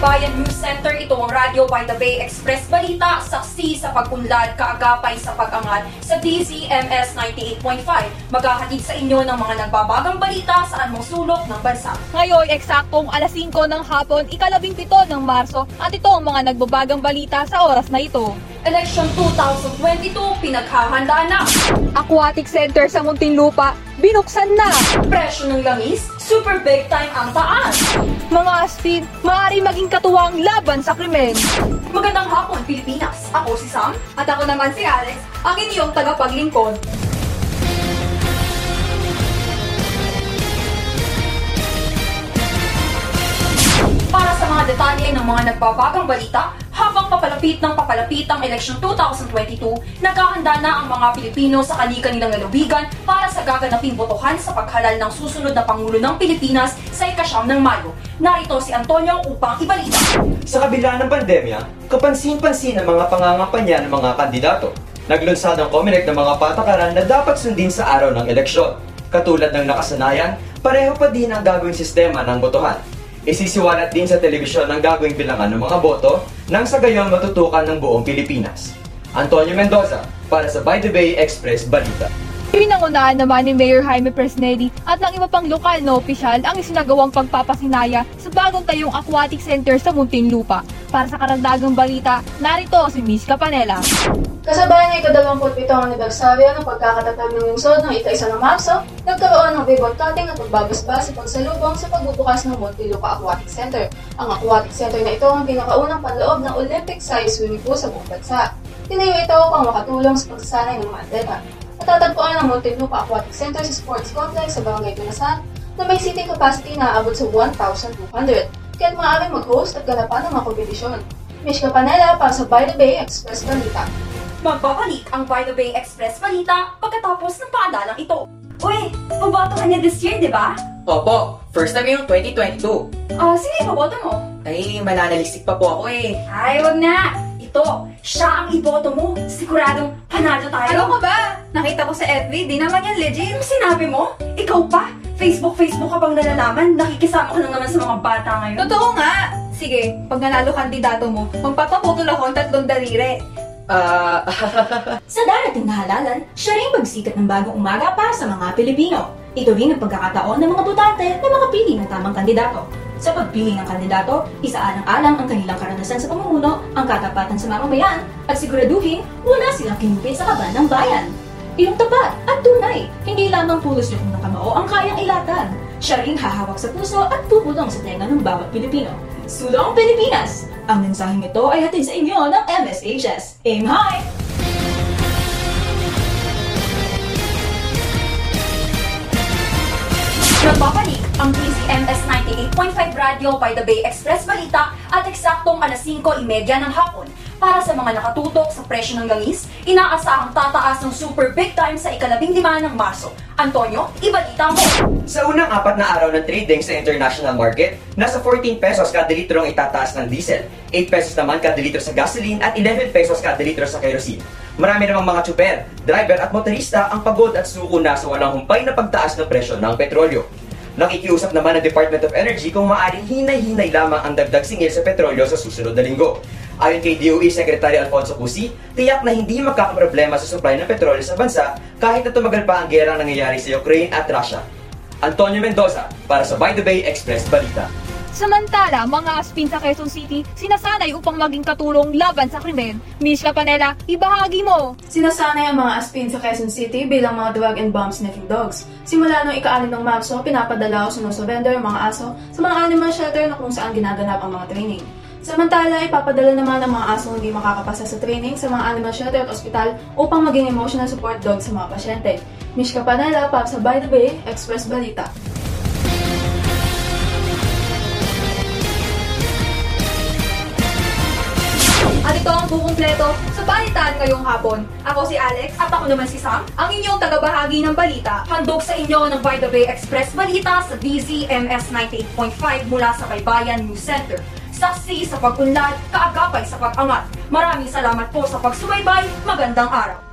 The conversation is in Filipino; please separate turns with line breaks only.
Baybayin News Center, ito ang Radio by the Bay Express Balita, saksi sa pag-unlad, kaagapay sa pag-angat sa DZMS 98.5. Maghahatid sa inyo ng mga nagbabagang balita sa anumang sulok ng bansa.
Ngayon, eksaktong alas 5 ng hapon, ikalabing pito ng Marso, at ito ang mga nagbabagang balita sa oras na ito.
Election 2022, pinaghahandaan na.
Aquatic Center sa Muntinlupa, binuksan na.
Presyo ng langis, super big time ang taas.
Mga aspin, maaari maging katuwang laban sa krimen.
Magandang hapon, Pilipinas. Ako si Sam.
At ako naman si Alex, ang inyong tagapaglingkod.
Ng mga nagbabagang balita, habang papalapit ng papalapit ang eleksyon 2022, naghahanda na ang mga Pilipino sa kani-kanilang lalawigan para sa gaganaping botohan sa paghalal ng susunod na Pangulo ng Pilipinas sa ikasyam ng Mayo. Narito si Antonio upang ibalita.
Sa kabila ng pandemya, kapansin-pansin ang mga pangangampanya ng mga kandidato. Naglunsad ang COMELEC ng mga patakaran na dapat sundin sa araw ng eleksyon. Katulad ng nakasanayan, pareho pa din ang gagawing sistema ng botohan. Isisiwalat din sa telebisyon ang gagawing bilangan ng mga boto nang sa gayon matutukan ng buong Pilipinas. Antonio Mendoza para sa By the Bay Express Balita.
Pinangunahan naman ni Mayor Jaime Presnedi at ng iba pang lokal na opisyal ang isinagawang pagpapasinaya sa bagong tayong aquatic center sa Muntinlupa. Para sa karagdagang balita, narito si Miss Capanela.
Kasabay ng ika-27 anibersaryo ng pagkakatatag ng lungsod ng ika-isa ng Marso, nagkaroon ng ribbon cutting at pagbabasbas sa pagsalubong sa pagbubukas ng Montiluca Aquatic Center. Ang aquatic center na ito ang pinakaunang panloob ng Olympic-sized swimming pool sa buong bansa. Tinayo ito upang makatulong sa pagsasanay ng mga atleta. Natatagpuan ang Montiluca Aquatic Center sa Sports Complex sa Barangay Tunasan na may seating capacity na aabot sa 1,200 kaya't maaaring mag-host at ganapan ng mga kompetisyon. Mish Capanela para sa By the Bay Express Balita.
Magbabalik ang By the Bay Express Balita pagkatapos ng paadalang ito. Uy, paboto ka niya this year, di ba?
Opo, first time yung 2022.
Ah, sino yung paboto mo?
Ay, mananalistik pa po ako eh.
Ay, wag na. Ito, siya ang iboto mo. Siguradong panalo tayo.
Ano ka ba? Nakita ko sa FB, di naman yan legit.
Anong sinabi mo? Ikaw pa? Facebook, Facebook ka bang nalalaman? Nakikisama ka lang naman sa mga bata ngayon.
Totoo nga! Sige, pag nanalo kandidato mo, magpapaputol ako ng tatlong daliri.
Ah,
Sa darating na halalan, siya rin magsikat ng bagong umaga para sa mga Pilipino. Ito rin ang pagkakataon ng mga botante na makapili ng tamang kandidato. Sa pagpili ng kandidato, isaalang-alang ang kanilang karanasan sa pamumuno, ang katapatan sa mamamayan, at siguraduhin wala silang kinupit sa kaban ng bayan. Iyong tapat at tunay, hindi lamang pulos yung ng kamao ang kayang ilatan. Siya rin hahawak sa puso at pupulong sa tenga ng bawat Pilipino. Sulong Pilipinas! Ang mensaheng ito ay hatid sa inyo ng MSHS. Aim high!
Nagbabalik ang DZMS 98.5 Radio by the Bay Express Balita at eksaktong alas 5.30 ng hapon. Para sa mga nakatutok sa presyo ng langis, inaasahang tataas ng super big time sa ikalabing lima ng Marso. Antonio, ibalita mo!
Sa unang apat na araw ng trading sa international market, nasa 14 pesos kada litro ang itataas ng diesel, 8 pesos naman kada litro sa gasoline at 11 pesos kada litro sa kerosene. Marami namang mga tsuper, driver at motorista ang pagod at suko na sa walang humpay na pagtaas ng presyo ng petrolyo. Nakikiusap naman ang Department of Energy kung maaaring hinay-hinay lamang ang dagdag singil sa petrolyo sa susunod na linggo. Ayon kay DOE Secretary Alfonso Cusi, tiyak na hindi magkakaproblema sa supply ng petrolyo sa bansa kahit na tumagal pa ang gera nangyayari sa Ukraine at Russia. Antonio Mendoza para sa By the Bay Express Balita.
Samantala, mga aspin sa Quezon City, sinasanay upang maging katulong laban sa krimen. Miss Capanela, ibahagi mo!
Sinasanay ang mga aspin sa Quezon City bilang mga drug and bomb sniffing dogs. Simula noong ika-anim ng Marso, pinapadala o sinusurrender ang mga aso sa mga animal shelter na kung saan ginaganap ang mga training. Samantala, ipapadala naman ang mga aso hindi makakapasa sa training sa mga animal shelter at ospital upang maging emotional support dog sa mga pasyente. Mish Capanela, para sa By the Bay, Express Balita.
At ito ang kukumpleto sa balitaan ngayong hapon. Ako si Alex,
At ako naman si Sam,
ang inyong tagabahagi ng balita.
handog sa inyo ng By the Bay Express Balita sa DZMS 98.5 mula sa Baybayan News Center. Saksi sa pag-unlad, kaagapay sa pag-angat. Maraming salamat po sa pagsubaybay. Magandang araw.